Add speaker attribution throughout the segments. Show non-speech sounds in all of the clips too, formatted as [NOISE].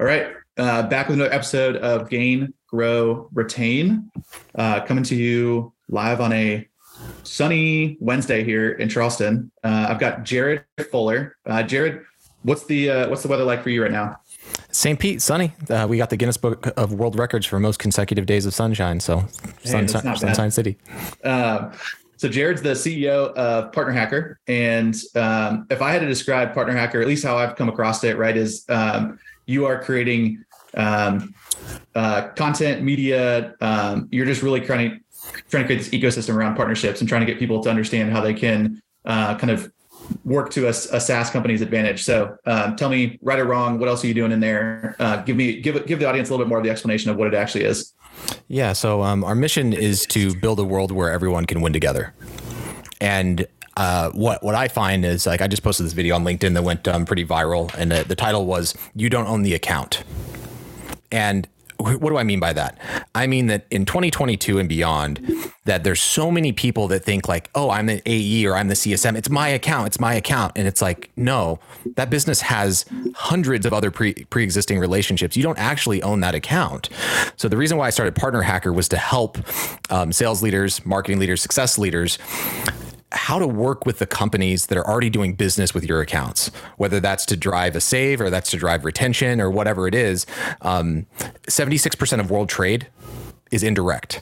Speaker 1: All right. Uh, back with another episode of Gain, Grow, Retain. Uh, coming to you live on a sunny Wednesday here in Charleston. Uh, I've got Jared Fuller. Uh, Jared, what's the uh, what's the weather like for you right now?
Speaker 2: St. Pete, sunny. Uh, we got the Guinness Book of World Records for most consecutive days of sunshine. So,
Speaker 1: Hey,
Speaker 2: sun,
Speaker 1: not
Speaker 2: Sunshine. City.
Speaker 1: So Jared's the CEO of Partner Hacker, and um, if I had to describe Partner Hacker, at least how I've come across it, right, is um, you are creating um, uh, content, media. Um, you're just really trying to trying to create this ecosystem around partnerships and trying to get people to understand how they can uh, kind of work to a, a SaaS company's advantage. So, um, tell me, right or wrong, what else are you doing in there? Uh, give me give give the audience a little bit more of the explanation of what it actually is.
Speaker 2: Yeah. So, um, our mission is to build a world where everyone can win together. And uh, what what I find is like I just posted this video on LinkedIn that went um, pretty viral, and the, the title was "You Don't Own the Account." And wh- what do I mean by that? I mean that in 2022 and beyond, that there's so many people that think like, oh, I'm the AE or I'm the CSM. It's my account. It's my account. And it's like, no, that business has hundreds of other pre pre existing relationships. You don't actually own that account. So the reason why I started Partner Hacker was to help um, sales leaders, marketing leaders, success leaders how to work with the companies that are already doing business with your accounts, whether that's to drive a save or that's to drive retention or whatever it is. Um, 76% of world trade is indirect.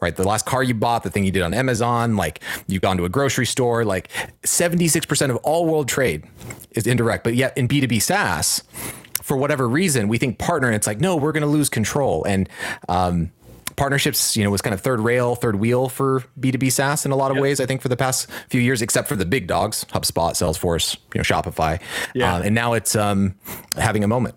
Speaker 2: Right. The last car you bought, the thing you did on Amazon, like you've gone to a grocery store, like 76% of all world trade is indirect. But yet in B2B SaaS, for whatever reason, we think partner, and it's like, no, we're going to lose control. And um, partnerships, you know, was kind of third rail, third wheel for B2B SaaS in a lot of ways, I think, for the past few years, except for the big dogs, HubSpot, Salesforce, you know, Shopify.
Speaker 1: Yeah.
Speaker 2: Uh, and now it's um, having a moment.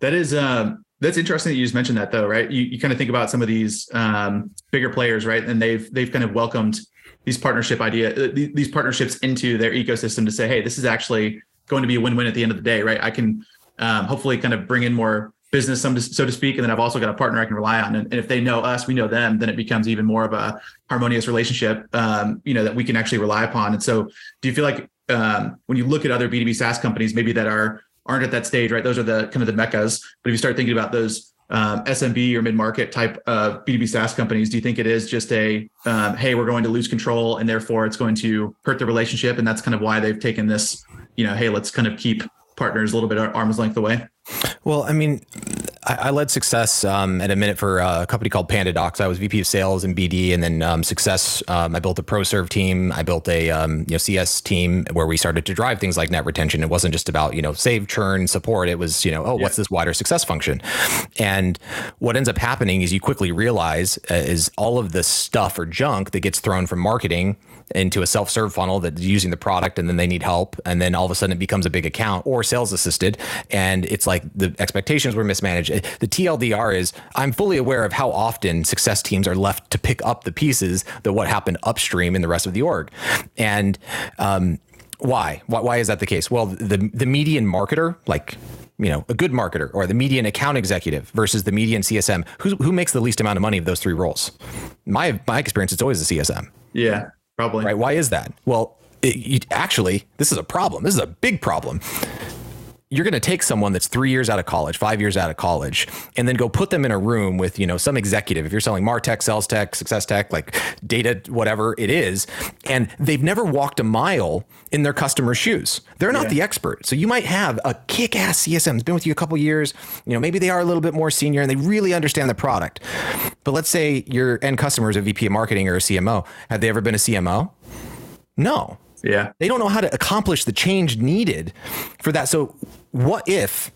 Speaker 1: That is um that's interesting that you just mentioned that though, right? You you kind of think about some of these um bigger players, right? And they've they've kind of welcomed these partnership idea uh, these partnerships into their ecosystem to say, hey, this is actually going to be a win-win at the end of the day, right? I can um, hopefully kind of bring in more business, so to speak, and then I've also got a partner I can rely on. And, if they know us, we know them, then it becomes even more of a harmonious relationship, um, you know, that we can actually rely upon. And so, do you feel like um, when you look at other B2B SaaS companies, maybe that are aren't at that stage, right? Those are the kind of the meccas. But if you start thinking about those um, SMB or mid market type of B2B SaaS companies, do you think it is just a, um, hey, we're going to lose control and therefore it's going to hurt the relationship? And that's kind of why they've taken this, you know, hey, let's kind of keep partners a little bit arm's length away.
Speaker 2: Well, I mean, I, I led success um, at a minute for uh, a company called Panda Docs. I was VP of Sales and BD, and then um, success. Um, I built a ProServe team. I built a um, you know CS team where we started to drive things like net retention. It wasn't just about you know save, churn, support. It was you know oh what's this wider success function, and what ends up happening is you quickly realize uh, is all of the stuff or junk that gets thrown from marketing into a self-serve funnel that's using the product and then they need help and then all of a sudden it becomes a big account or sales assisted and it's like the expectations were mismanaged the tldr is i'm fully aware of how often success teams are left to pick up the pieces that what happened upstream in the rest of the org and um, why? why why is that the case well the the median marketer like you know, a good marketer or the median account executive versus the median CSM, who, who makes the least amount of money of those three roles? My my experience, it's always the CSM.
Speaker 1: Yeah, probably.
Speaker 2: Right? Why is that? Well, it, you, actually, this is a problem. This is a big problem. You're going to take someone that's three years out of college, five years out of college, and then go put them in a room with you know some executive. If you're selling Martech, Sales Tech, Success Tech, like data, whatever it is, and they've never walked a mile in their customer's shoes. They're not
Speaker 1: Yeah.
Speaker 2: the expert. So you might have a kick-ass CSM that's been with you a couple years. You know, maybe they are a little bit more senior and they really understand the product. But let's say your end customer is a VP of marketing or a CMO. Have they ever been a CMO? No.
Speaker 1: Yeah.
Speaker 2: They don't know how to accomplish the change needed for that. So, what if,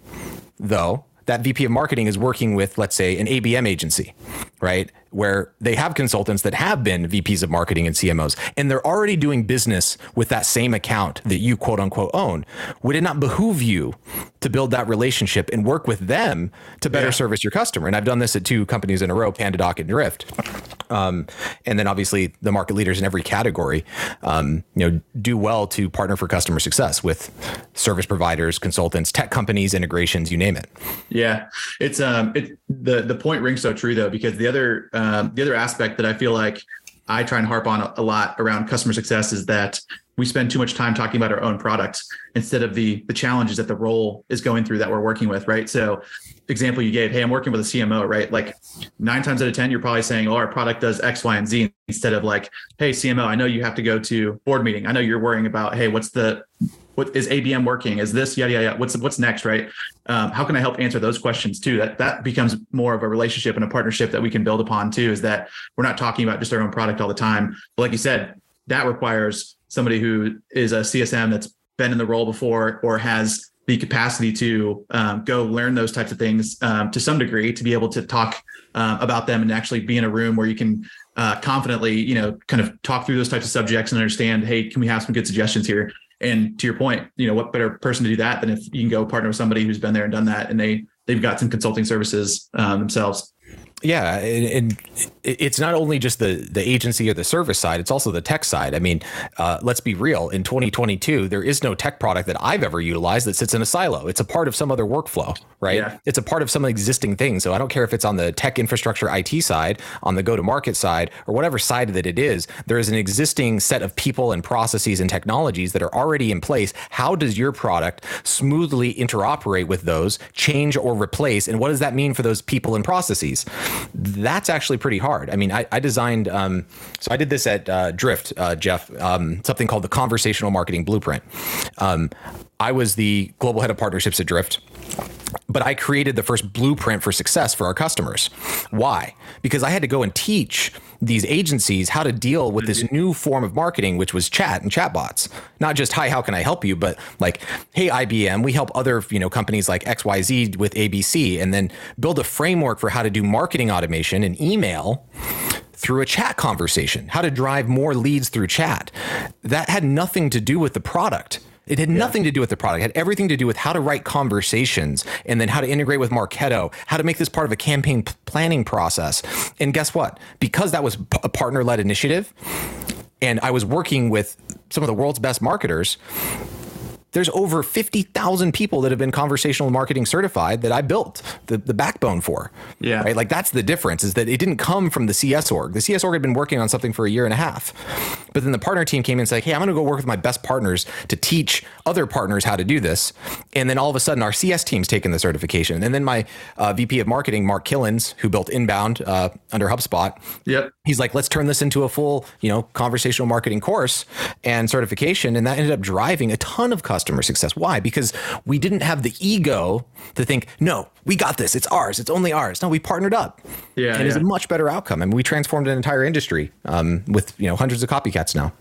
Speaker 2: though, that VP of marketing is working with, let's say, an ABM agency, right? Where they have consultants that have been VPs of marketing and CMOs, and they're already doing business with that same account that you quote unquote own. Would it not behoove you to build that relationship and work with them to better
Speaker 1: Yeah.
Speaker 2: service your customer? And I've done this at two companies in a row, PandaDoc and Drift. Um, and then obviously the market leaders in every category, um, you know, do well to partner for customer success with service providers, consultants, tech companies, integrations, you name it.
Speaker 1: Yeah, it's um, it the the point rings so true though because the other um, the other aspect that I feel like I try and harp on a, a lot around customer success is that we spend too much time talking about our own products instead of the the challenges that the role is going through that we're working with, right? So, example you gave, hey, I'm working with a CMO, right? Like nine times out of ten, you're probably saying, oh, our product does X, Y, and Z, instead of like, hey, CMO, I know you have to go to board meeting. I know you're worrying about, hey, what's the what is ABM working? Is this yada yada? yada. What's what's next, right? Um, how can I help answer those questions too? That that becomes more of a relationship and a partnership that we can build upon too. Is that we're not talking about just our own product all the time, but like you said, that requires somebody who is a CSM that's been in the role before or has the capacity to um, go learn those types of things um, to some degree to be able to talk uh, about them and actually be in a room where you can uh, confidently, you know, kind of talk through those types of subjects and understand, hey, can we have some good suggestions here? And to your point, you know, what better person to do that than if you can go partner with somebody who's been there and done that, and they they've got some consulting services um, themselves.
Speaker 2: Yeah, and, and, it's not only just the the agency or the service side; it's also the tech side. I mean, uh, let's be real. In 2022, there is no tech product that I've ever utilized that sits in a silo. It's a part of some other workflow, right? Yeah. It's a part of some existing thing. So I don't care if it's on the tech infrastructure IT side, on the go to market side, or whatever side that it is. There is an existing set of people and processes and technologies that are already in place. How does your product smoothly interoperate with those, change or replace, and what does that mean for those people and processes? That's actually pretty hard. I mean, I, I designed, um, so I did this at uh, Drift, uh, Jeff, um, something called the Conversational Marketing Blueprint. Um, I was the global head of partnerships at Drift but I created the first blueprint for success for our customers. Why? Because I had to go and teach these agencies how to deal with this new form of marketing, which was chat and chatbots. Not just hi, how can I help you, but like, hey, IBM, we help other you know companies like XYZ with ABC, and then build a framework for how to do marketing automation and email through a chat conversation, how to drive more leads through chat. That had nothing to do with the product. It had yeah. nothing to do with the product. It had everything to do with how to write conversations and then how to integrate with Marketo, how to make this part of a campaign planning process. And guess what? Because that was a partner led initiative and I was working with some of the world's best marketers, there's over 50,000 people that have been conversational marketing certified that I built the, the backbone for.
Speaker 1: Yeah.
Speaker 2: Right. Like that's the difference is that it didn't come from the CS org. The CS org had been working on something for a year and a half. But then the partner team came in and said, Hey, I'm going to go work with my best partners to teach other partners how to do this. And then all of a sudden our CS team's taken the certification. And then my uh, VP of marketing, Mark Kilens, who built inbound uh, under HubSpot.
Speaker 1: Yep.
Speaker 2: He's like, let's turn this into a full, you know, conversational marketing course and certification. And that ended up driving a ton of customer success. Why? Because we didn't have the ego to think, no, we got this. It's ours. It's only ours. No, we partnered up.
Speaker 1: Yeah,
Speaker 2: and
Speaker 1: yeah.
Speaker 2: it's a much better outcome. I mean, we transformed an entire industry um, with you know hundreds of copycats now.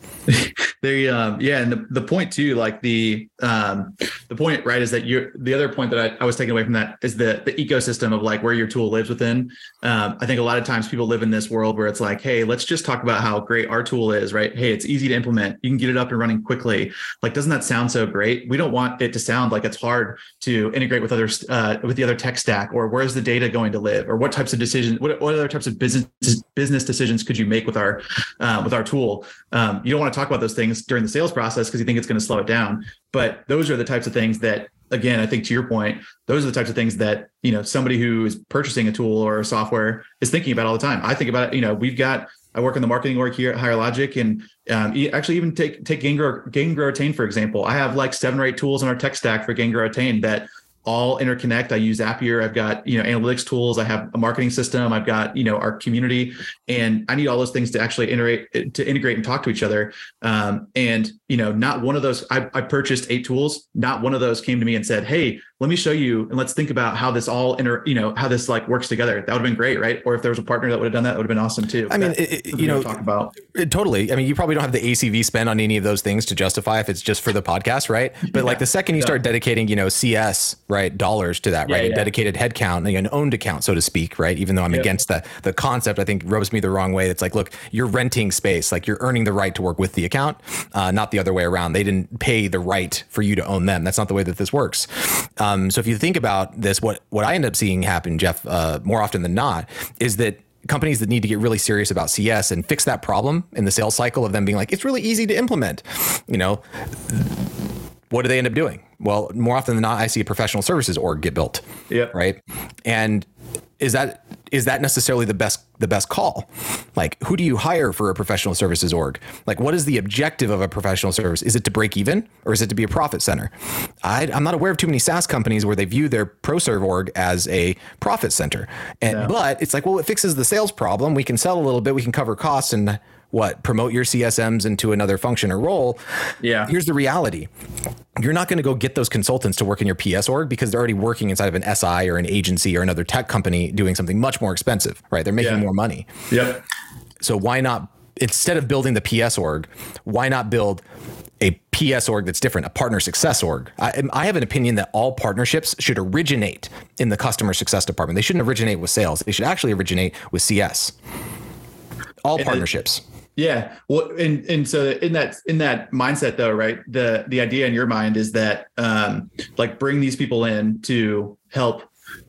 Speaker 2: [LAUGHS]
Speaker 1: there, um, yeah, and the, the point too, like the um, the point, right, is that you're the other point that I, I was taking away from that is the the ecosystem of like where your tool lives within. Um, I think a lot of times people live in this world where it's like, hey, let's just talk about how great our tool is, right? Hey, it's easy to implement. You can get it up and running quickly. Like, doesn't that sound so great? We don't want it to sound like it's hard to integrate with other uh, with the other tech stack, or where's the data going to live, or what types of decisions, what, what other types of business business decisions could you make with our uh, with our tool? Um, you don't want to talk about those things during the sales process because you think it's going to slow it down. But those are the types of things that again, I think to your point, those are the types of things that, you know, somebody who is purchasing a tool or a software is thinking about all the time. I think about, it, you know, we've got, I work in the marketing org here at Higher Logic and um, actually even take, take Gain Grow, Retain, for example, I have like seven or eight tools in our tech stack for Gain Grow Retain that all interconnect. I use Zapier. I've got, you know, analytics tools. I have a marketing system. I've got, you know, our community and I need all those things to actually integrate to integrate and talk to each other. Um, and, you know, not one of those, I, I purchased eight tools. Not one of those came to me and said, Hey, let me show you and let's think about how this all inter, you know, how this like works together. That would have been great, right? Or if there was a partner that would have done that, would have been awesome too.
Speaker 2: I mean, it, you know, talk about it, totally. I mean, you probably don't have the ACV spend on any of those things to justify if it's just for the podcast, right? [LAUGHS] But yeah, like the second you yeah. start dedicating, you know, CS right dollars to that, right, yeah, a dedicated headcount, like an owned account, so to speak, right? Even though I'm yep. against the the concept, I think rubs me the wrong way. It's like, look, you're renting space, like you're earning the right to work with the account, uh, not the other way around. They didn't pay the right for you to own them. That's not the way that this works. Um, so if you think about about this, what what I end up seeing happen, Jeff, uh, more often than not, is that companies that need to get really serious about CS and fix that problem in the sales cycle of them being like, it's really easy to implement. You know, what do they end up doing? Well, more often than not, I see a professional services org get built.
Speaker 1: Yeah.
Speaker 2: Right. And is that is that necessarily the best the best call? Like, who do you hire for a professional services org? Like, what is the objective of a professional service? Is it to break even, or is it to be a profit center? I, am not aware of too many SaaS companies where they view their ProServe org as a profit center. And yeah. but it's like, well, it fixes the sales problem. We can sell a little bit, we can cover costs, and what promote your CSMs into another function or role.
Speaker 1: Yeah.
Speaker 2: Here's the reality. You're not going to go get those consultants to work in your PS org because they're already working inside of an SI or an agency or another tech company doing something much more expensive, right? They're making yeah. more money.
Speaker 1: Yep.
Speaker 2: So why not instead of building the PS org, why not build a PS org that's different, a partner success org. I, I, have an opinion that all partnerships should originate in the customer success department. They shouldn't originate with sales. They should actually originate with CS. All and partnerships.
Speaker 1: Yeah. Well, and and so in that in that mindset though, right? The the idea in your mind is that um like bring these people in to help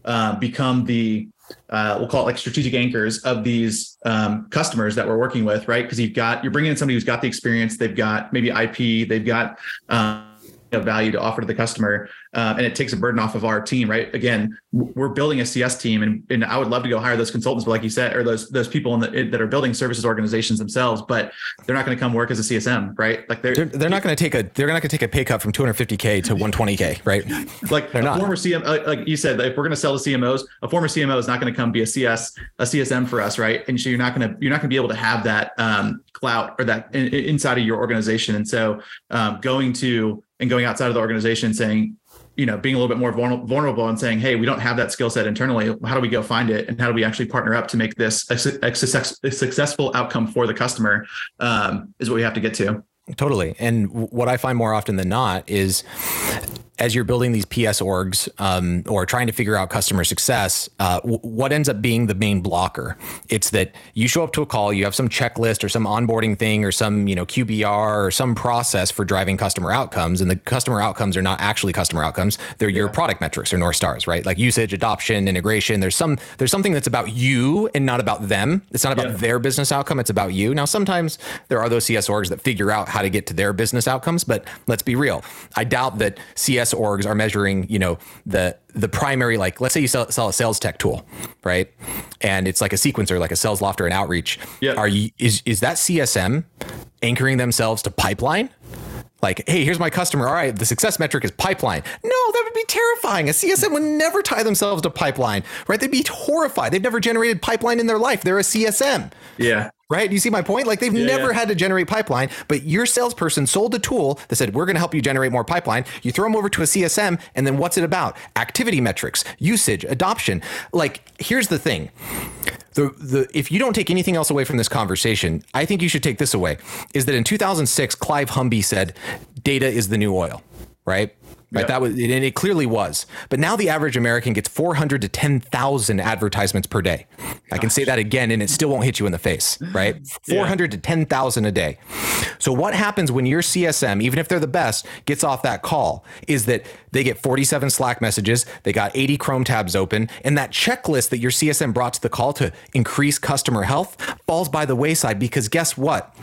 Speaker 1: uh, become the uh, we'll call it like strategic anchors of these um, customers that we're working with, right? Because you've got you're bringing in somebody who's got the experience, they've got maybe IP, they've got um, value to offer to the customer, uh, and it takes a burden off of our team, right? Again, we're building a CS team, and, and I would love to go hire those consultants, but like you said, or those those people the, that are building services organizations themselves, but they're not going to come work as a CSM, right?
Speaker 2: Like they're they're, they're not going to take a they're not going to take a pay cut from 250k to 120k, right?
Speaker 1: Like they're a not. former CM, like you said, if we're going to sell to CMOs, a former CMO is not going to come be a CS a CSM for us, right? And so you're not going to you're not going to be able to have that um, clout or that in, inside of your organization, and so um, going to and going outside of the organization saying you know being a little bit more vulnerable and saying hey we don't have that skill set internally. How do we go find it? And how do we actually partner up to make this a, a, successful outcome for the customer um, is what we have to get to.
Speaker 2: Totally. And what i find more often than not is as you're building these PS orgs um, or trying to figure out customer success, uh, w- what ends up being the main blocker? It's that you show up to a call, you have some checklist or some onboarding thing or some you know QBR or some process for driving customer outcomes, and the customer outcomes are not actually customer outcomes; they're yeah. your product metrics or north stars, right? Like usage, adoption, integration. There's some there's something that's about you and not about them. It's not about yeah. their business outcome; it's about you. Now, sometimes there are those CS orgs that figure out how to get to their business outcomes, but let's be real. I doubt that CS orgs are measuring, you know, the the primary like let's say you sell, sell a sales tech tool, right? And it's like a sequencer, like a Salesloft or an outreach.
Speaker 1: Yeah.
Speaker 2: Are you is is that CSM anchoring themselves to pipeline? Like, hey, here's my customer. All right, the success metric is pipeline. No, that would be terrifying. A CSM would never tie themselves to pipeline, right? They'd be horrified. They've never generated pipeline in their life. They're a CSM.
Speaker 1: Yeah
Speaker 2: right? You see my point? Like they've yeah, never yeah. had to generate pipeline, but your salesperson sold a tool that said, we're going to help you generate more pipeline. You throw them over to a CSM, and then what's it about? Activity metrics, usage, adoption. Like, here's the thing. The, the if you don't take anything else away from this conversation, I think you should take this away. Is that in 2006, Clive Humby said, "Data is the new oil." Right? Right. Yep. That was, and it clearly was. But now the average American gets 400 to 10,000 advertisements per day. Gosh. I can say that again, and it still won't hit you in the face. Right. 400 yeah. to 10,000 a day. So what happens when your CSM, even if they're the best, gets off that call is that they get 47 Slack messages, they got 80 Chrome tabs open, and that checklist that your CSM brought to the call to increase customer health falls by the wayside because guess what?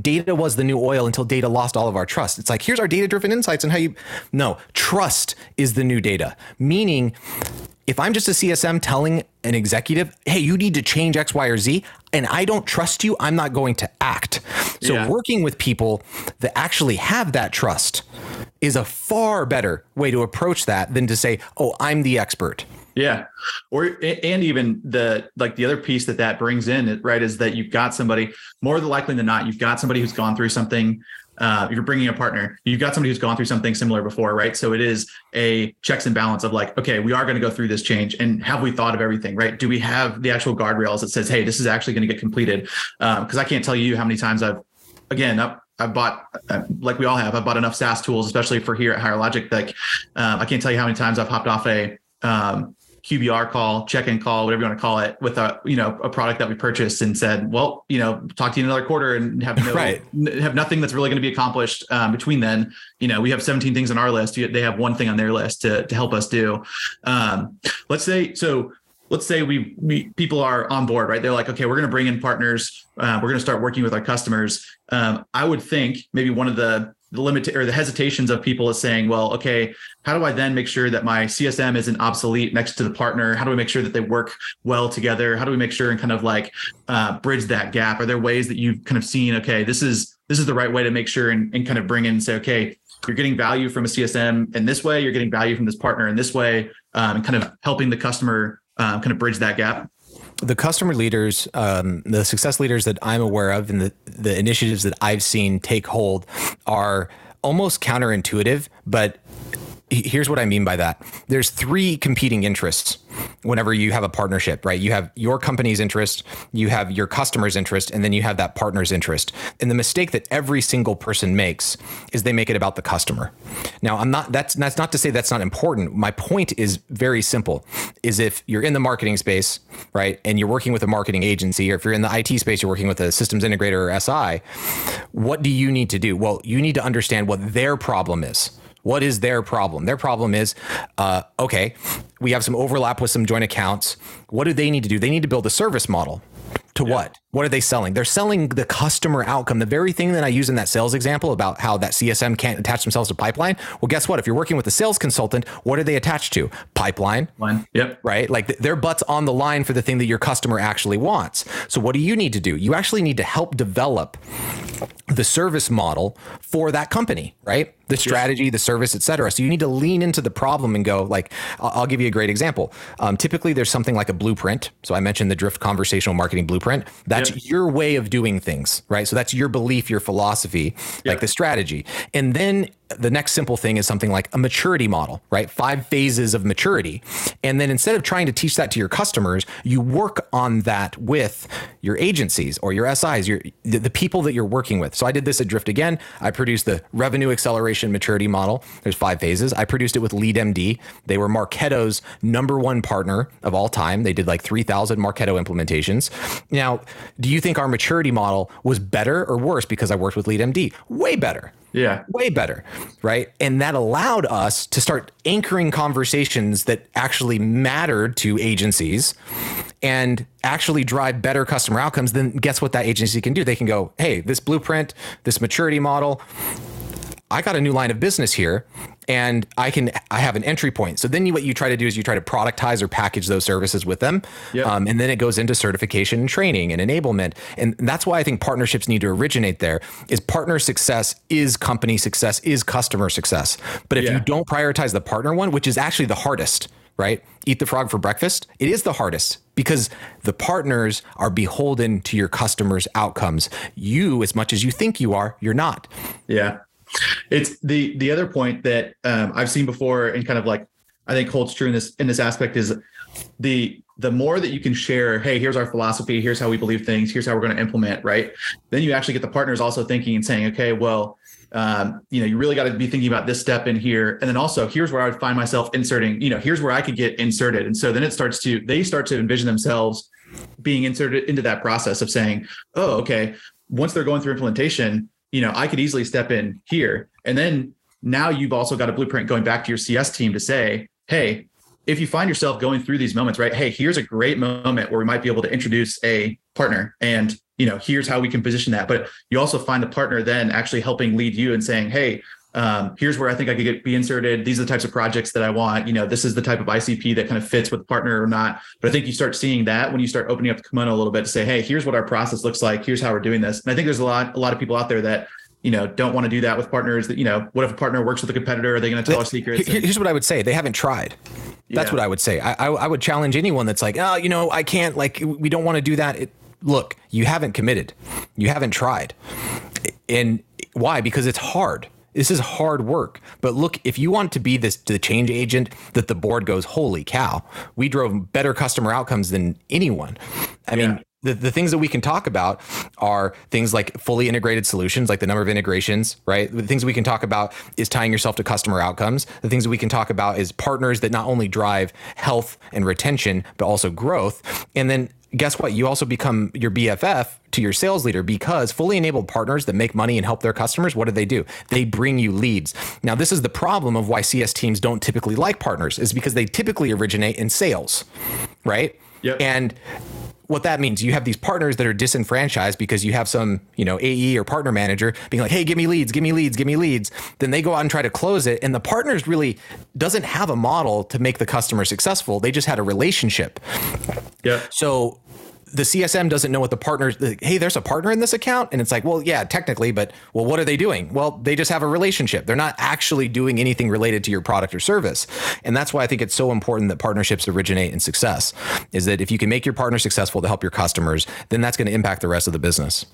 Speaker 2: Data was the new oil until data lost all of our trust. It's like, here's our data driven insights and how you, no, trust is the new data. Meaning, if I'm just a CSM telling an executive, hey, you need to change X, Y, or Z, and I don't trust you, I'm not going to act. So, yeah. working with people that actually have that trust is a far better way to approach that than to say, oh, I'm the expert.
Speaker 1: Yeah. Or, and even the, like the other piece that that brings in, right, is that you've got somebody more likely than not, you've got somebody who's gone through something. Uh, you're bringing a partner, you've got somebody who's gone through something similar before, right? So it is a checks and balance of like, okay, we are going to go through this change, and have we thought of everything, right? Do we have the actual guardrails that says, hey, this is actually going to get completed? Because um, I can't tell you how many times I've, again, I've, I've bought, uh, like we all have, I've bought enough SaaS tools, especially for here at Higher Logic. Like, um, I can't tell you how many times I've hopped off a um, QBR call, check-in call, whatever you want to call it, with a you know a product that we purchased and said, well, you know, talk to you in another quarter and have no, [LAUGHS] right. have nothing that's really going to be accomplished um, between then. You know, we have 17 things on our list. They have one thing on their list to to help us do. Um, let's say so. Let's say we, we people are on board, right? They're like, okay, we're going to bring in partners. Uh, we're going to start working with our customers. Um, I would think maybe one of the the limit or the hesitations of people is saying, well, okay, how do I then make sure that my CSM isn't obsolete next to the partner? How do we make sure that they work well together? How do we make sure and kind of like uh, bridge that gap? Are there ways that you've kind of seen, okay, this is this is the right way to make sure and, and kind of bring in say, okay, you're getting value from a CSM in this way, you're getting value from this partner in this way, um, and kind of helping the customer um, kind of bridge that gap?
Speaker 2: The customer leaders, um, the success leaders that I'm aware of, and the the initiatives that I've seen take hold are almost counterintuitive, but here's what I mean by that. There's three competing interests whenever you have a partnership, right? You have your company's interest, you have your customer's interest, and then you have that partner's interest. And the mistake that every single person makes is they make it about the customer. Now, I'm not that's that's not to say that's not important. My point is very simple. Is if you're in the marketing space, right, and you're working with a marketing agency, or if you're in the IT space, you're working with a systems integrator or SI, what do you need to do? Well, you need to understand what their problem is what is their problem? Their problem is, uh, okay, we have some overlap with some joint accounts. What do they need to do? They need to build a service model. To yeah. what? What are they selling? They're selling the customer outcome, the very thing that I use in that sales example about how that CSM can't attach themselves to pipeline. Well, guess what? If you're working with a sales consultant, what are they attached to? Pipeline.
Speaker 1: Line. Yep.
Speaker 2: Right? Like their butts on the line for the thing that your customer actually wants. So what do you need to do? You actually need to help develop the service model for that company, right? The strategy, yes. the service, et cetera. So you need to lean into the problem and go like, I'll, give you a great example. Um, typically, there's something like a blueprint. So I mentioned the Drift Conversational Marketing Blueprint. That's yep. your way of doing things, right? So that's your belief, your philosophy, yep. like the strategy. And then the next simple thing is something like a maturity model, right? Five phases of maturity. And then instead of trying to teach that to your customers, you work on that with your agencies or your SIs, your the, the people that you're working with. So I did this at Drift again. I produced the revenue acceleration maturity model. There's five phases. I produced it with LeadMD. They were Marketo's number one partner of all time. They did like 3,000 Marketo implementations. Now, do you think our maturity model was better or worse because I worked with LeadMD? Way better.
Speaker 1: Yeah.
Speaker 2: Way better. Right. And that allowed us to start anchoring conversations that actually mattered to agencies and actually drive better customer outcomes. Then guess what that agency can do? They can go, hey, this blueprint, this maturity model, I got a new line of business here and I can I have an entry point. So then you, what you try to do is you try to productize or package those services with them, yep. um, and then it goes into certification and training and enablement. And that's why I think partnerships need to originate there. Is partner success is company success is customer success. But if yeah. you don't prioritize the partner one, which is actually the hardest, right? Eat the frog for breakfast. It is the hardest because the partners are beholden to your customers' outcomes. You, as much as you think you are, you're not.
Speaker 1: Yeah. It's the the other point that um, I've seen before and kind of like I think holds true in this in this aspect is the the more that you can share, hey, here's our philosophy, here's how we believe things, here's how we're going to implement, right? Then you actually get the partners also thinking and saying, okay, well, um, you know, you really got to be thinking about this step in here. And then also here's where I would find myself inserting, you know, here's where I could get inserted. And so then it starts to, they start to envision themselves being inserted into that process of saying, oh, okay, once they're going through implementation, you know, I could easily step in here. And then now you've also got a blueprint going back to your CS team to say, hey, if you find yourself going through these moments, right? Hey, here's a great moment where we might be able to introduce a partner and you know, here's how we can position that. But you also find the partner then actually helping lead you and saying, hey, um, here's where I think I could get be inserted. These are the types of projects that I want. You know, this is the type of ICP that kind of fits with the partner or not. But I think you start seeing that when you start opening up the kimono a little bit to say, hey, here's what our process looks like. Here's how we're doing this. And I think there's a lot, a lot of people out there that you know don't want to do that with partners that you know what if a partner works with a competitor are they going to tell our secrets
Speaker 2: here's what i would say they haven't tried that's yeah. what i would say I, I, I would challenge anyone that's like oh you know i can't like we don't want to do that it, look you haven't committed you haven't tried and why because it's hard this is hard work. But look, if you want to be this the change agent that the board goes, holy cow, we drove better customer outcomes than anyone. I yeah. mean, the, the things that we can talk about are things like fully integrated solutions, like the number of integrations, right? The things we can talk about is tying yourself to customer outcomes. The things that we can talk about is partners that not only drive health and retention, but also growth. And then guess what? You also become your BFF to your sales leader because fully enabled partners that make money and help their customers, what do they do? They bring you leads. Now, this is the problem of why CS teams don't typically like partners, is because they typically originate in sales, right?
Speaker 1: Yep.
Speaker 2: And what that means, you have these partners that are disenfranchised because you have some, you know, AE or partner manager being like, "Hey, give me leads, give me leads, give me leads." Then they go out and try to close it, and the partners really doesn't have a model to make the customer successful. They just had a relationship.
Speaker 1: Yeah.
Speaker 2: So the CSM doesn't know what the partners. Hey, there's a partner in this account, and it's like, well, yeah, technically, but well, what are they doing? Well, they just have a relationship. They're not actually doing anything related to your product or service, and that's why I think it's so important that partnerships originate in success. Is that if you can make your partner successful to help your customers, then that's going to impact the rest of the business.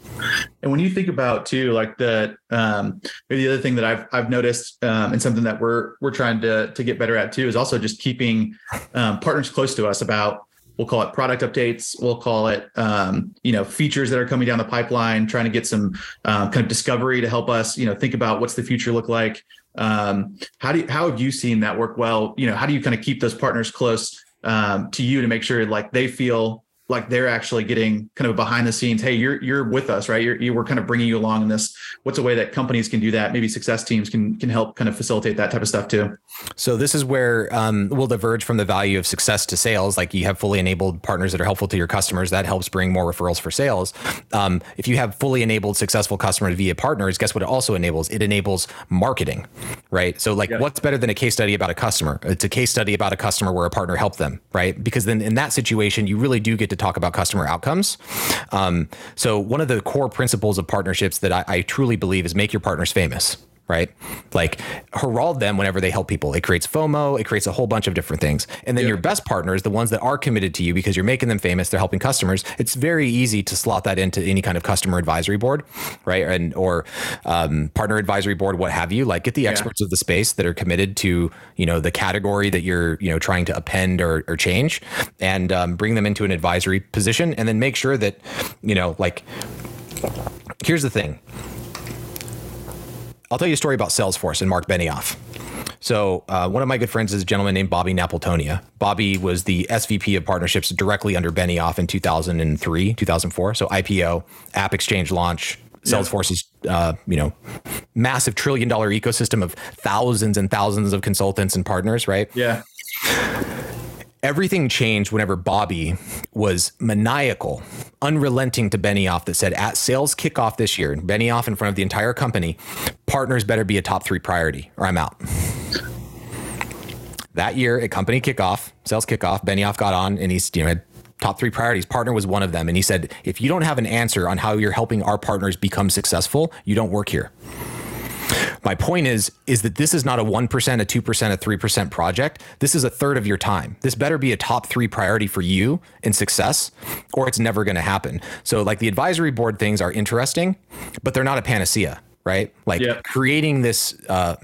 Speaker 1: And when you think about too, like the um, the other thing that I've I've noticed um, and something that we're we're trying to to get better at too is also just keeping um, partners close to us about we'll call it product updates. We'll call it um, you know features that are coming down the pipeline trying to get some uh, kind of discovery to help us you know think about what's the future look like. Um, how do you, how have you seen that work well? You know how do you kind of keep those partners close um, to you to make sure like they feel like they're actually getting kind of behind the scenes hey you're you're with us right? You're, you, we're kind of bringing you along in this. What's a way that companies can do that? Maybe success teams can can help kind of facilitate that type of stuff too.
Speaker 2: So this is where um, we'll diverge from the value of success to sales. Like you have fully enabled partners that are helpful to your customers. That helps bring more referrals for sales. Um, if you have fully enabled successful customers via partners guess what it also enables? It enables marketing right? So like yeah. what's better than a case study about a customer? It's a case study about a customer where a partner helped them right? Because then in that situation you really do get to talk about customer outcomes. Um, so one of the core principles of partnerships that I, I truly believe is make your partners famous right? Like herald them whenever they help people. It creates FOMO, it creates a whole bunch of different things. And then yeah. your best partners, the ones that are committed to you because you're making them famous, they're helping customers. It's very easy to slot that into any kind of customer advisory board, right? And or um, partner advisory board, what have you. Like get the yeah. experts of the space that are committed to you know the category that you're you know trying to append or, or change, and um, bring them into an advisory position, and then make sure that you know like. Here's the thing I'll tell you a story about Salesforce and Mark Benioff. So, uh, one of my good friends is a gentleman named Bobby Napiltonia. Bobby was the SVP of partnerships directly under Benioff in 2003, 2004. So, IPO, App Exchange launch, Salesforce's, uh, you know, massive trillion dollar ecosystem of thousands and thousands of consultants and partners, right?
Speaker 1: Yeah
Speaker 2: everything changed whenever Bobby was maniacal, unrelenting to Benioff that said at sales kickoff this year, Benioff in front of the entire company, partners better be a top three priority or I'm out. That year at company kickoff, sales kickoff, Benioff got on and he's, you know, had top three priorities. Partner was one of them. And he said, if you don't have an answer on how you're helping our partners become successful, you don't work here. My point is is that this is not a 1%, a 2%, a 3% project. This is a third of your time. This better be a top 3 priority for you in success or it's never going to happen. So like the advisory board things are interesting, but they're not a panacea, right? Like yeah. creating this uh,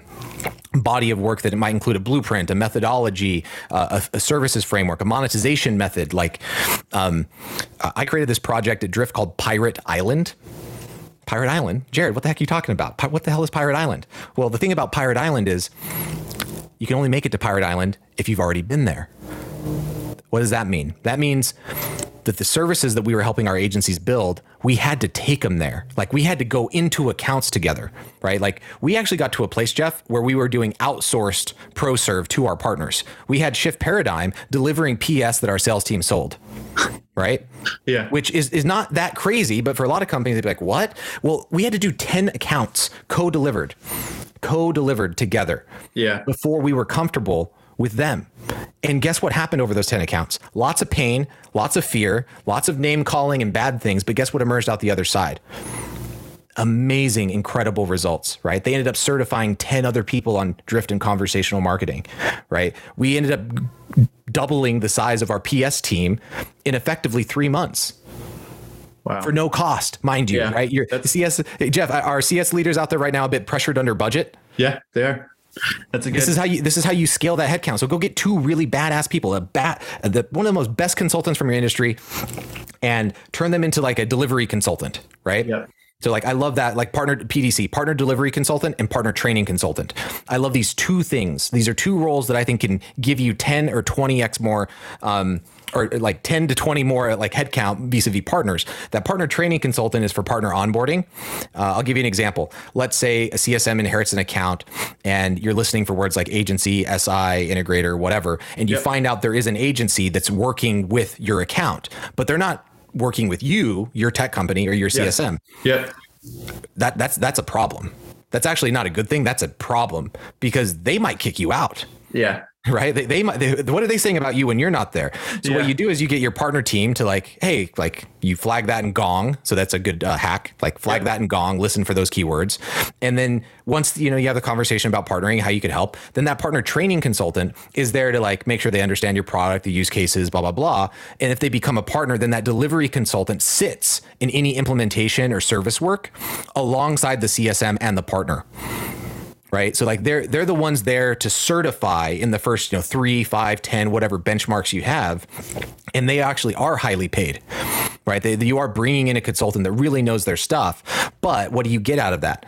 Speaker 2: body of work that it might include a blueprint, a methodology, uh, a, a, services framework, a monetization method. Like, um, I created this project at Drift called Pirate Island. Pirate Island. Jared, what the heck are you talking about? What the hell is Pirate Island? Well, the thing about Pirate Island is you can only make it to Pirate Island if you've already been there. What does that mean? That means that the services that we were helping our agencies build, we had to take them there. Like we had to go into accounts together, right? Like we actually got to a place, Jeff, where we were doing outsourced pro serve to our partners. We had Shift Paradigm delivering PS that our sales team sold right?
Speaker 1: Yeah.
Speaker 2: Which is is not that crazy, but for a lot of companies, they'd be like, "What?" Well, we had to do ten accounts co-delivered, co-delivered together.
Speaker 1: Yeah.
Speaker 2: Before we were comfortable with them. And guess what happened over those 10 accounts? Lots of pain, lots of fear, lots of name calling and bad things, but guess what emerged out the other side? Amazing, incredible results, right? They ended up certifying 10 other people on drift and conversational marketing, right? We ended up doubling the size of our PS team in effectively three months. Wow. For no cost, mind you, yeah, right? You're the CS Jeff, are CS leaders out there right now a bit pressured under budget?
Speaker 1: Yeah, they are. That's a good.
Speaker 2: This is how you. This is how you scale that headcount. So go get two really badass people, a bat, the one of the most best consultants from your industry, and turn them into like a delivery consultant, right?
Speaker 1: Yeah.
Speaker 2: So like I love that like partner PDC, partner delivery consultant and partner training consultant. I love these two things. These are two roles that I think can give you 10 or 20x more um, or like 10 to 20 more like headcount vis-a-vis partners. That partner training consultant is for partner onboarding. Uh, I'll give you an example. Let's say a CSM inherits an account and you're listening for words like agency, SI, integrator, whatever, and you yep. find out there is an agency that's working with your account, but they're not working with you, your tech company or your CSM.
Speaker 1: Yep.
Speaker 2: That that's that's a problem. That's actually not a good thing. That's a problem because they might kick you out.
Speaker 1: Yeah. [LAUGHS]
Speaker 2: right? They, they, they, what are they saying about you when you're not there? So yeah. what you do is you get your partner team to like, hey, like you flag that in Gong, so that's a good uh, hack. Like flag yeah. that in Gong, listen for those keywords, and then once you know you have the conversation about partnering, how you could help, then that partner training consultant is there to like make sure they understand your product, the use cases, blah blah blah. And if they become a partner, then that delivery consultant sits in any implementation or service work alongside the CSM and the partner right? So like they're they're the ones there to certify in the first you know three, five, ten, whatever benchmarks you have, and they actually are highly paid, right? They, you are bringing in a consultant that really knows their stuff, but what do you get out of that?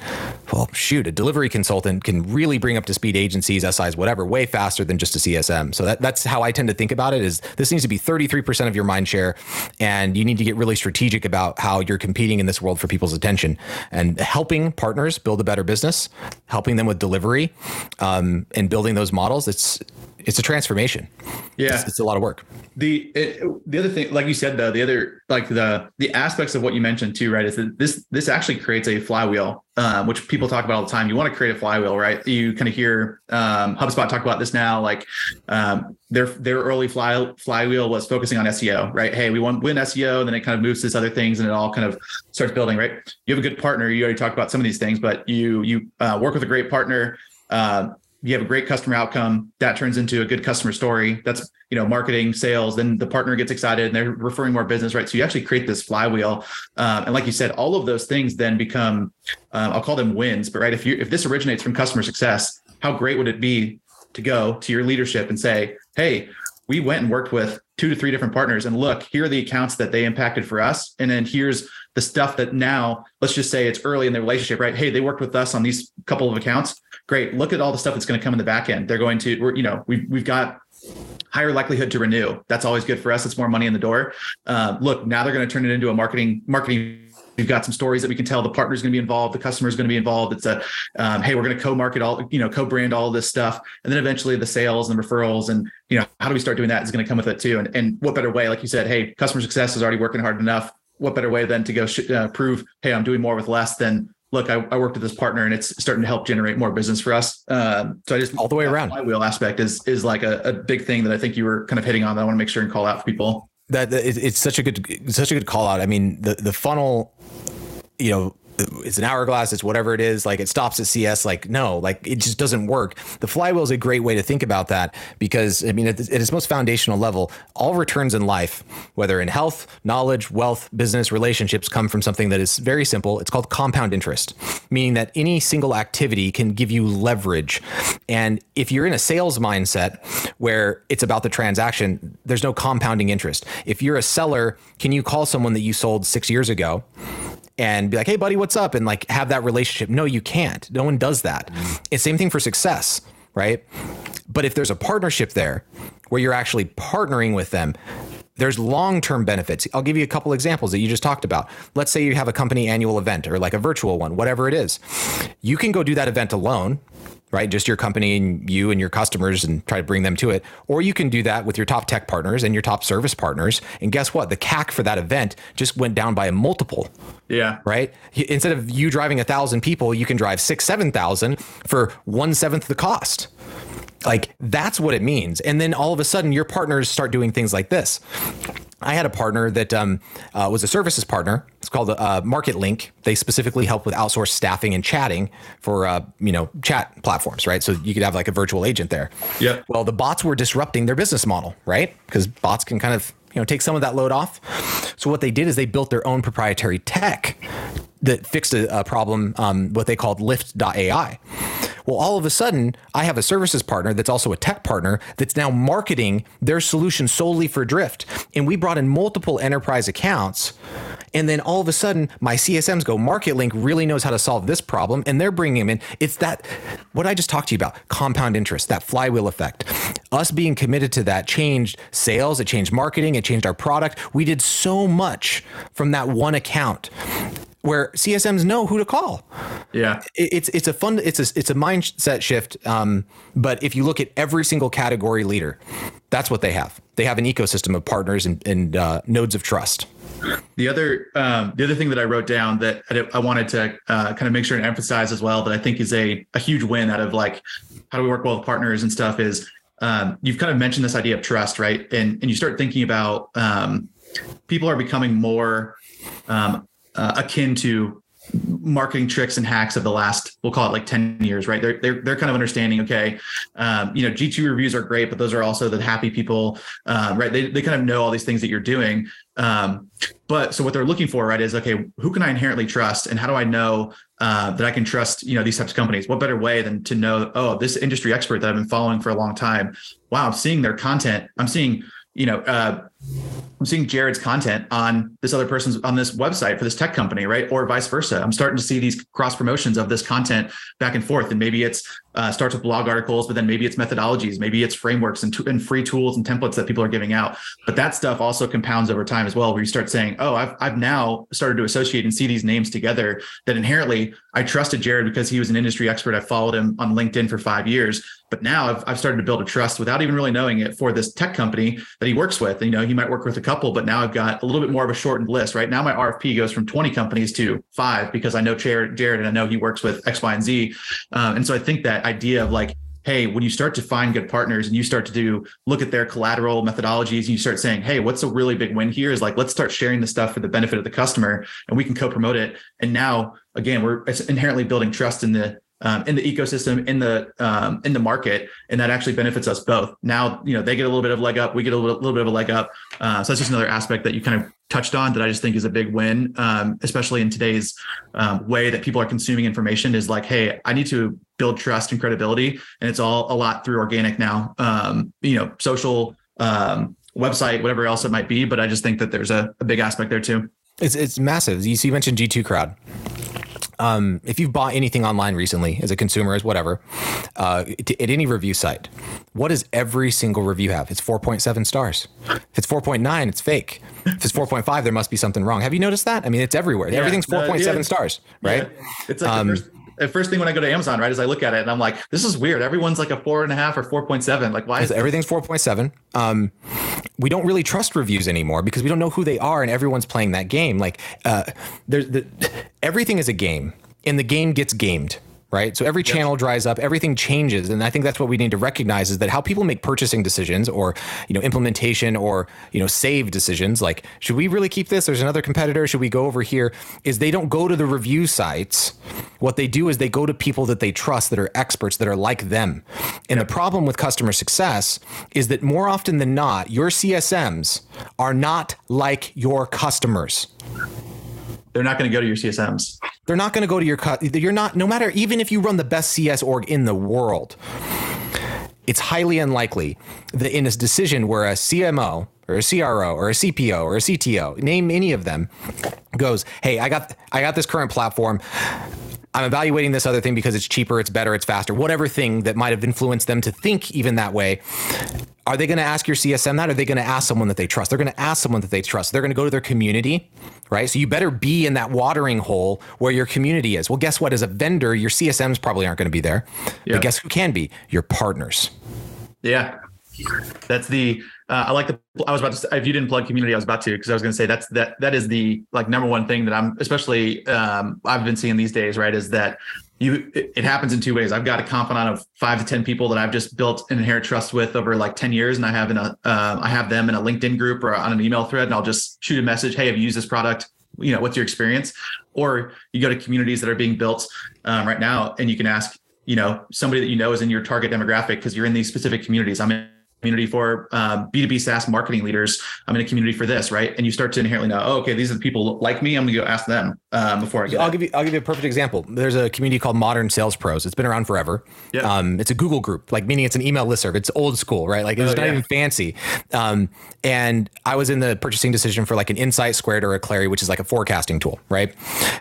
Speaker 2: Well, shoot, a delivery consultant can really bring up to speed agencies, SIs, whatever, way faster than just a CSM. So that, that's how I tend to think about it. Is this needs to be 33% of your mind share, and you need to get really strategic about how you're competing in this world for people's attention and helping partners build a better business, helping them with delivery, um, and building those models. It's it's a transformation.
Speaker 1: Yeah,
Speaker 2: it's, it's a lot of work.
Speaker 1: The it, the other thing, like you said, though, the other like the the aspects of what you mentioned too, right? Is that this this actually creates a flywheel, um, which people talk about all the time. You want to create a flywheel, right? You kind of hear um, HubSpot talk about this now. Like um, their their early fly flywheel was focusing on SEO, right? Hey, we want win SEO, then it kind of moves to this other things, and it all kind of starts building, right? You have a good partner. You already talked about some of these things, but you you uh, work with a great partner. Uh, you have a great customer outcome that turns into a good customer story. That's you know marketing sales then the partner gets excited and they're referring more business right? So you actually create this flywheel um, and like you said all of those things then become um, i'll call them wins but right if you if this originates from customer success how great would it be to go to your leadership and say hey we went and worked with two to three different partners and look here are the accounts that they impacted for us and then here's the stuff that now let's just say it's early in the relationship right? Hey they worked with us on these couple of accounts great look at all the stuff that's going to come in the back end they're going to we're you know we've, we've got higher likelihood to renew that's always good for us it's more money in the door uh, look now they're going to turn it into a marketing marketing We've got some stories that we can tell. The partner's going to be involved. The customer is going to be involved. It's a, um, hey, we're going to co-market all, you know, co-brand all this stuff, and then eventually the sales and the referrals, and you know, how do we start doing that is going to come with it too. And and what better way, like you said, hey, customer success is already working hard enough. What better way than to go sh- uh, prove, hey, I'm doing more with less than look, I, I, worked with this partner and it's starting to help generate more business for us. Um, so I just
Speaker 2: all the way around.
Speaker 1: Flywheel aspect is is like a, a, big thing that I think you were kind of hitting on. That I want to make sure and call out for people.
Speaker 2: That it's such a good such a good call out. I mean, the the funnel you know, it's an hourglass, it's whatever it is, like it stops at CS. Like, no, like it just doesn't work. The flywheel is a great way to think about that because, I mean, at, its most foundational level, all returns in life, whether in health, knowledge, wealth, business, relationships, come from something that is very simple. It's called compound interest, meaning that any single activity can give you leverage. And if you're in a sales mindset where it's about the transaction, there's no compounding interest. If you're a seller, can you call someone that you sold six years ago? And be like, hey, buddy, what's up? And like have that relationship. No, you can't. No one does that. Mm. It's same thing for success, right? But if there's a partnership there where you're actually partnering with them, there's long-term benefits. I'll give you a couple examples that you just talked about. Let's say you have a company annual event or like a virtual one, whatever it is. You can go do that event alone right? Just your company and you and your customers and try to bring them to it. Or you can do that with your top tech partners and your top service partners. And guess what? The CAC for that event just went down by a multiple.
Speaker 1: Yeah.
Speaker 2: Right. Instead of you driving a thousand people, you can drive six, 7,000 for one seventh the cost. Like that's what it means. And then all of a sudden, your partners start doing things like this. I had a partner that um, uh, was a services partner. It's called uh, MarketLinc. They specifically help with outsourced staffing and chatting for uh, you know chat platforms, right? So you could have like a virtual agent there.
Speaker 1: Yeah.
Speaker 2: Well, the bots were disrupting their business model, right? Because bots can kind of you know take some of that load off. So what they did is they built their own proprietary tech that fixed a, a problem, um, what they called Lift.ai. Well, all of a sudden, I have a services partner that's also a tech partner that's now marketing their solution solely for Drift. And we brought in multiple enterprise accounts. And then all of a sudden, my CSMs go, MarketLinc really knows how to solve this problem. And they're bringing him in. It's that, what I just talked to you about, compound interest, that flywheel effect. Us being committed to that changed sales, it changed marketing, it changed our product. We did so much from that one account where CSMs know who to call.
Speaker 1: Yeah,
Speaker 2: it's it's a fun it's a it's a mindset shift. Um, but if you look at every single category leader, That's what they have. They have an ecosystem of partners and, and uh, nodes of trust.
Speaker 1: The other um, the other thing that I wrote down that I, I wanted to uh, kind of make sure and emphasize as well that I think is a a huge win out of like how do we work well with partners and stuff is um, you've kind of mentioned this idea of trust, right? And and you start thinking about um, people are becoming more um, uh, akin to marketing tricks and hacks of the last we'll call it like 10 years right? They're they're, they're kind of understanding okay um, you know g2 reviews are great but those are also the happy people uh, right? They, they kind of know all these things that you're doing. Um, but so what they're looking for right is okay who can i inherently trust and how do i know uh, that i can trust you know these types of companies? What better way than to know oh this industry expert that i've been following for a long time. Wow i'm seeing their content. I'm seeing you know uh, I'm seeing Jared's content on this other person's on this website for this tech company, right? Or vice versa. I'm starting to see these cross promotions of this content back and forth. And maybe it's uh, starts with blog articles, but then maybe it's methodologies, maybe it's frameworks and, and free tools and templates that people are giving out. But that stuff also compounds over time as well, where you start saying, oh, I've, I've now started to associate and see these names together that inherently I trusted Jared because he was an industry expert. I followed him on LinkedIn for five years. But now I've, I've started to build a trust without even really knowing it for this tech company that he works with. And, you know, he might work with a couple, but now I've got a little bit more of a shortened list. Right now, my RFP goes from 20 companies to five because I know Jared, Jared and I know he works with X, Y, and Z. Um, and so I think that idea of like, hey, when you start to find good partners and you start to do look at their collateral methodologies and you start saying, hey, what's a really big win here is like, let's start sharing the stuff for the benefit of the customer and we can co-promote it. And now again, we're inherently building trust in the um, in the ecosystem, in the um, in the market, and that actually benefits us both. Now, you know, they get a little bit of leg up, we get a little, little bit of a leg up. Uh, so that's just another aspect that you kind of touched on that I just think is a big win, um, especially in today's um, way that people are consuming information. Is like, hey, I need to build trust and credibility, and it's all a lot through organic now. Um, you know, social, um, website, whatever else it might be. But I just think that there's a, a big aspect there too.
Speaker 2: It's it's massive. You see, you mentioned G2 Crowd um, if you've bought anything online recently as a consumer, as whatever, uh, at any review site, what does every single review have? It's 4.7 stars. If it's 4.9, it's fake. If it's 4.5, there must be something wrong. Have you noticed that? I mean, it's everywhere. Yeah, Everything's 4.7 uh, yeah. stars, right? Yeah.
Speaker 1: It's like um, the, first, the first thing when I go to Amazon, right, is I look at it and I'm like, this is weird. Everyone's like a four and a half or 4.7. Like, why?
Speaker 2: Is everything's 4.7. Um, we don't really trust reviews anymore because we don't know who they are and everyone's playing that game. Like, uh, there's the, everything is a game and the game gets gamed right? So every channel dries up, everything changes, and I think that's what we need to recognize is that how people make purchasing decisions or you know implementation or you know save decisions, like should we really keep this? There's another competitor. Should we go over here? Is they don't go to the review sites. What they do is they go to people that they trust, that are experts, that are like them. And the problem with customer success is that more often than not, your CSMs are not like your customers
Speaker 1: they're not going to go to your CSMs.
Speaker 2: They're not going to go to your cut. You're not, no matter, even if you run the best CS org in the world, it's highly unlikely that in a decision where a CMO or a CRO or a CPO or a CTO, name any of them, goes, "Hey, I got I got this current platform. I'm evaluating this other thing because it's cheaper, it's better, it's faster, whatever thing that might have influenced them to think even that way. Are they going to ask your CSM that? Or are they going to ask someone that they trust? They're going to ask someone that they trust. They're going to go to their community, right? So you better be in that watering hole where your community is. Well, guess what? As a vendor, your CSMs probably aren't going to be there. But guess who can be? Your partners.
Speaker 1: Yeah. That's the uh, I like the. I was about to. say, If you didn't plug community, I was about to because I was going to say that's that. That is the like number one thing that I'm especially um, I've been seeing these days. Right, is that you it, it, happens in two ways. I've got a confidant of five to ten people that I've just built an inherent trust with over like ten years, and I have in a uh, I have them in a LinkedIn group or on an email thread, and I'll just shoot a message. Hey, have you used this product? You know, what's your experience? Or you go to communities that are being built um, right now, and you can ask you know somebody that you know is in your target demographic because you're in these specific communities. I'm in community for um, B2B SaaS marketing leaders. I'm in a community for this, right? And you start to inherently know, oh, okay, these are the people like me. I'm gonna go ask them um, before I get.
Speaker 2: I'll give you. I'll give you a perfect example. There's a community called Modern Sales Pros. It's been around forever. Yeah. Um, it's a Google group, like meaning it's an email listserv. It's old school, right? Like it's oh, not yeah. even fancy. Um, and I was in the purchasing decision for like an Insight Squared or a Clari, which is like a forecasting tool, right?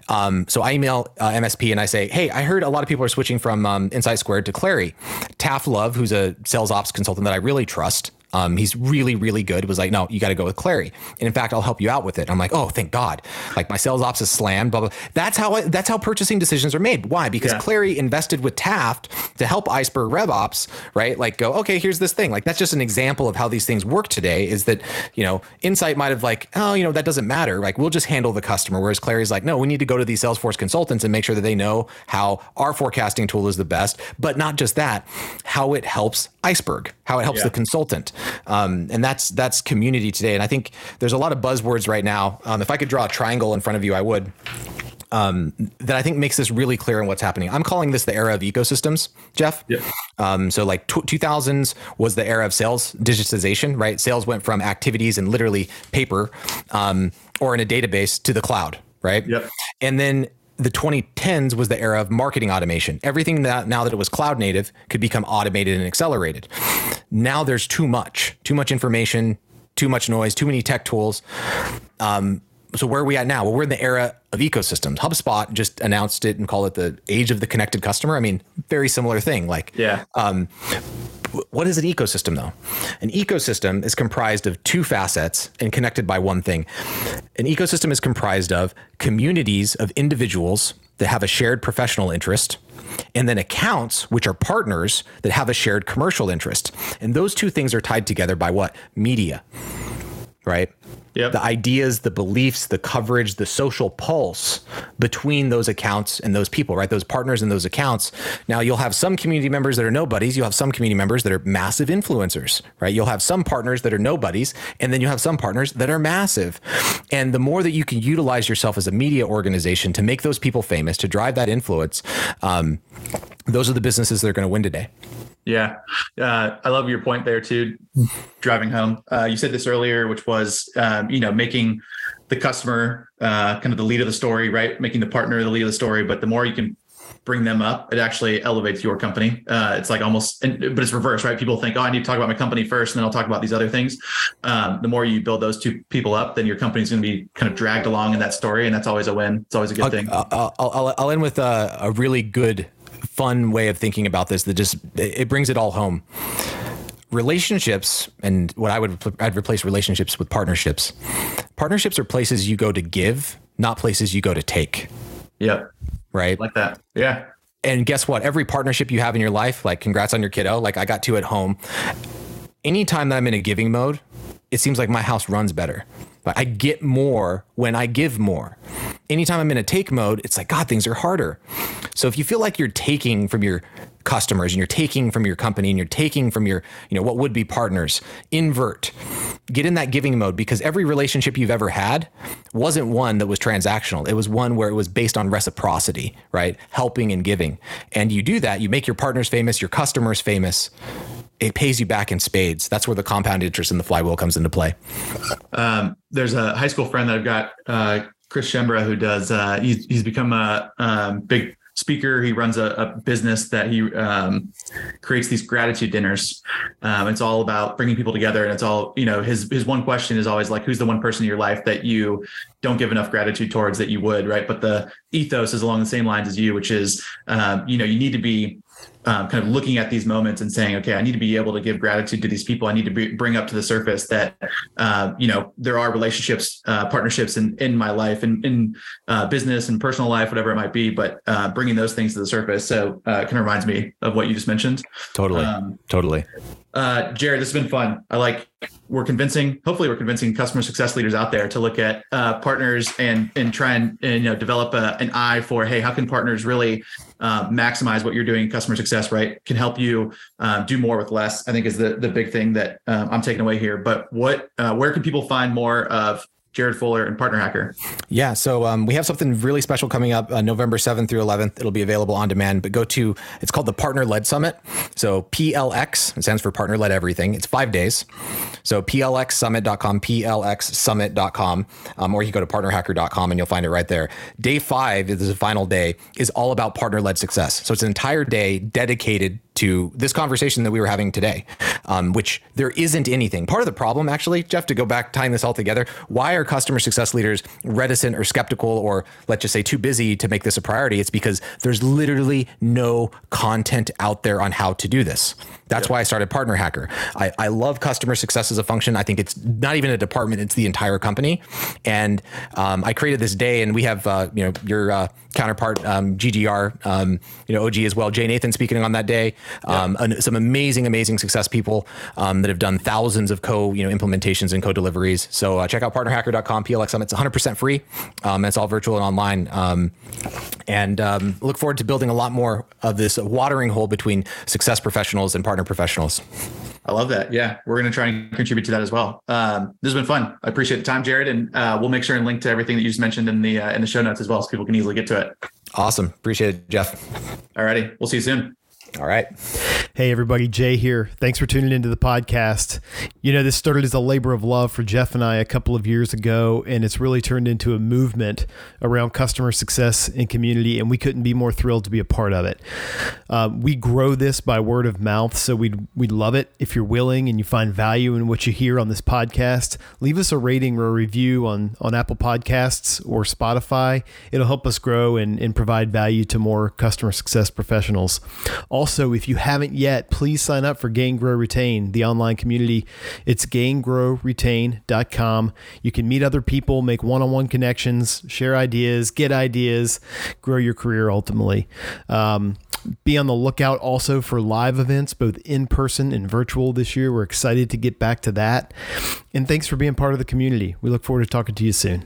Speaker 2: Um, so I email uh, MSP and I say, hey, I heard a lot of people are switching from um, Insight Squared to Clari. Taft Love, who's a sales ops consultant that I really trust Um, he's really, really good. Was like, no, you got to go with Clari. And in fact, I'll help you out with it. I'm like, oh, thank God. Like my sales ops is slammed. Blah blah. That's how I, that's how purchasing decisions are made. Why? Because
Speaker 1: Yeah.
Speaker 2: Clari invested with Taft to help Iceberg RevOps, right? Like, go, okay, here's this thing. Like that's just an example of how these things work today. Is that you know, Insight might have like, oh, you know, that doesn't matter. Like we'll just handle the customer. Whereas Clari's like, no, we need to go to these Salesforce consultants and make sure that they know how our forecasting tool is the best. But not just that, how it helps Iceberg, how it helps
Speaker 1: Yeah.
Speaker 2: the consultant, um, and that's that's community today. And I think there's a lot of buzzwords right now. Um, if I could draw a triangle in front of you, I would. Um, that I think makes this really clear in what's happening. I'm calling this the era of ecosystems, Jeff.
Speaker 1: Yeah.
Speaker 2: Um, so like tw 2000s was the era of sales digitization, right? Sales went from activities and literally paper um, or in a database to the cloud, right?
Speaker 1: Yep.
Speaker 2: And then the 2010s was the era of marketing automation. Everything that now that it was cloud native could become automated and accelerated. Now there's too much, too much information, too much noise, too many tech tools. Um, so where are we at now? Well, we're in the era of ecosystems. HubSpot just announced it and called it the age of the connected customer. I mean, very similar thing. Like,
Speaker 1: Yeah.
Speaker 2: What is an ecosystem though? An ecosystem is comprised of two facets and connected by one thing. An ecosystem is comprised of communities of individuals that have a shared professional interest and then accounts which are partners that have a shared commercial interest. And those two things are tied together by what? Media. Right?
Speaker 1: Yep.
Speaker 2: the ideas, the beliefs, the coverage, the social pulse between those accounts and those people, right? Those partners and those accounts. Now you'll have some community members that are nobodies. You'll have some community members that are massive influencers, right? You'll have some partners that are nobodies, and then you'll have some partners that are massive. And the more that you can utilize yourself as a media organization to make those people famous, to drive that influence, um, those are the businesses that are going to win today.
Speaker 1: Yeah. Uh, I love your point there too, [LAUGHS] driving home. Uh, you said this earlier, which was, um, you know, making the customer uh, kind of the lead of the story, right? Making the partner the lead of the story. But the more you can bring them up, it actually elevates your company. Uh, it's like almost, and, but it's reverse, right? People think, oh, I need to talk about my company first, and then I'll talk about these other things. Um, the more you build those two people up, then your company's going to be kind of dragged along in that story. And that's always a win. It's always a good thing.
Speaker 2: I'll, I'll, I'll, I'll end with a, a really good, fun way of thinking about this that just it brings it all home. Relationships and what I would I'd replace relationships with partnerships. Partnerships are places you go to give, not places you go to take.
Speaker 1: Yep.
Speaker 2: Right.
Speaker 1: Like that. Yeah.
Speaker 2: and guess what? Every partnership you have in your life, like congrats on your kiddo. Like I got two at home. Anytime that I'm in a giving mode, it seems like my house runs better. But I get more when I give more. Anytime I'm in a take mode, it's like, God, things are harder. So if you feel like you're taking from your customers and you're taking from your company and you're taking from your, you know, what would be partners, invert, get in that giving mode because every relationship you've ever had wasn't one that was transactional. It was one where it was based on reciprocity, right? Helping and giving. And you do that, you make your partners famous, your customers famous. It pays you back in spades. That's where the compound interest in the flywheel comes into play.
Speaker 1: um, there's a high school friend that I've got, uh, Chris Schembra, who does. Uh, he's he's become a um, big speaker. He runs a, a business that he um, creates these gratitude dinners. Um, it's all about bringing people together, and it's all you know. His his one question is always like, "Who's the one person in your life that you don't give enough gratitude towards that you would?" Right, but the ethos is along the same lines as you, which is, um, you know, you need to be um, kind of looking at these moments and saying, okay, I need to be able to give gratitude to these people. I need to be, bring up to the surface that, uh, you know, there are relationships, uh, partnerships in, in my life and in uh, business and personal life, whatever it might be, but uh, bringing those things to the surface. So uh, it kind of reminds me of what you just mentioned.
Speaker 2: Totally.
Speaker 1: Um,
Speaker 2: totally.
Speaker 1: Uh, Jared, this has been fun. I like we're convincing. Hopefully, we're convincing customer success leaders out there to look at uh, partners and and try and, and you know develop a, an eye for hey, how can partners really uh, maximize what you're doing in customer success? Right, can help you uh, do more with less. I think is the the big thing that um, I'm taking away here. But what uh, where can people find more of Jared Fuller and Partner Hacker?
Speaker 2: Yeah, so um, we have something really special coming up uh, November 7th through 11th. It'll be available on demand, but go to, it's called the Partner Led Summit. So PLX, it stands for Partner Led Everything. It's five days. So PLXsummit.com, PLXsummit.com, um, or you go to partnerhacker.com and you'll find it right there. Day five, this is the final day, is all about partner led success. So it's an entire day dedicated to this conversation that we were having today. um, which there isn't anything. Part of the problem, actually, Jeff, to go back tying this all together, why are customer success leaders reticent or skeptical or let's just say too busy to make this a priority? It's because there's literally no content out there on how to do this. That's why I started Partner Hacker. I, I love customer success as a function. I think it's not even a department; it's the entire company. And um, I created this day, and we have uh, you know your uh, counterpart um, GGR, um, you know OG as well. Jay Nathan speaking on that day. Um, some amazing, amazing success people um, that have done thousands of co you know implementations and co deliveries. So uh, check out partnerhacker.com. PLX Summit. It's 100 percent free. Um, it's all virtual and online. and look forward to building a lot more of this watering hole between success professionals and partner professionals.
Speaker 1: I love that. Yeah, we're going to try and contribute to that as well. Um, this has been fun. I appreciate the time, Jared, and uh, we'll make sure and link to everything that you just mentioned in the uh, in the show notes as well, so people can easily get to it.
Speaker 2: Awesome. Appreciate it, Jeff.
Speaker 1: All righty. We'll see you soon.
Speaker 2: All right.
Speaker 3: Hey, everybody. Jay here. Thanks for tuning into the podcast. You know, this started as a labor of love for Jeff and I a couple of years ago, and it's really turned into a movement around customer success and community, and we couldn't be more thrilled to be a part of it. Uh, we grow this by word of mouth, so we'd, we'd love it if you're willing and you find value in what you hear on this podcast. Leave us a rating or a review on, on Apple Podcasts or Spotify. It'll help us grow and, and provide value to more customer success professionals. Also, if you haven't yet, please sign up for Gain Grow Retain, the online community. It's gaingrowretain.com. You can meet other people, make one on one connections, share ideas, get ideas, grow your career ultimately. Um, be on the lookout also for live events, both in person and virtual this year. We're excited to get back to that. And thanks for being part of the community. We look forward to talking to you soon.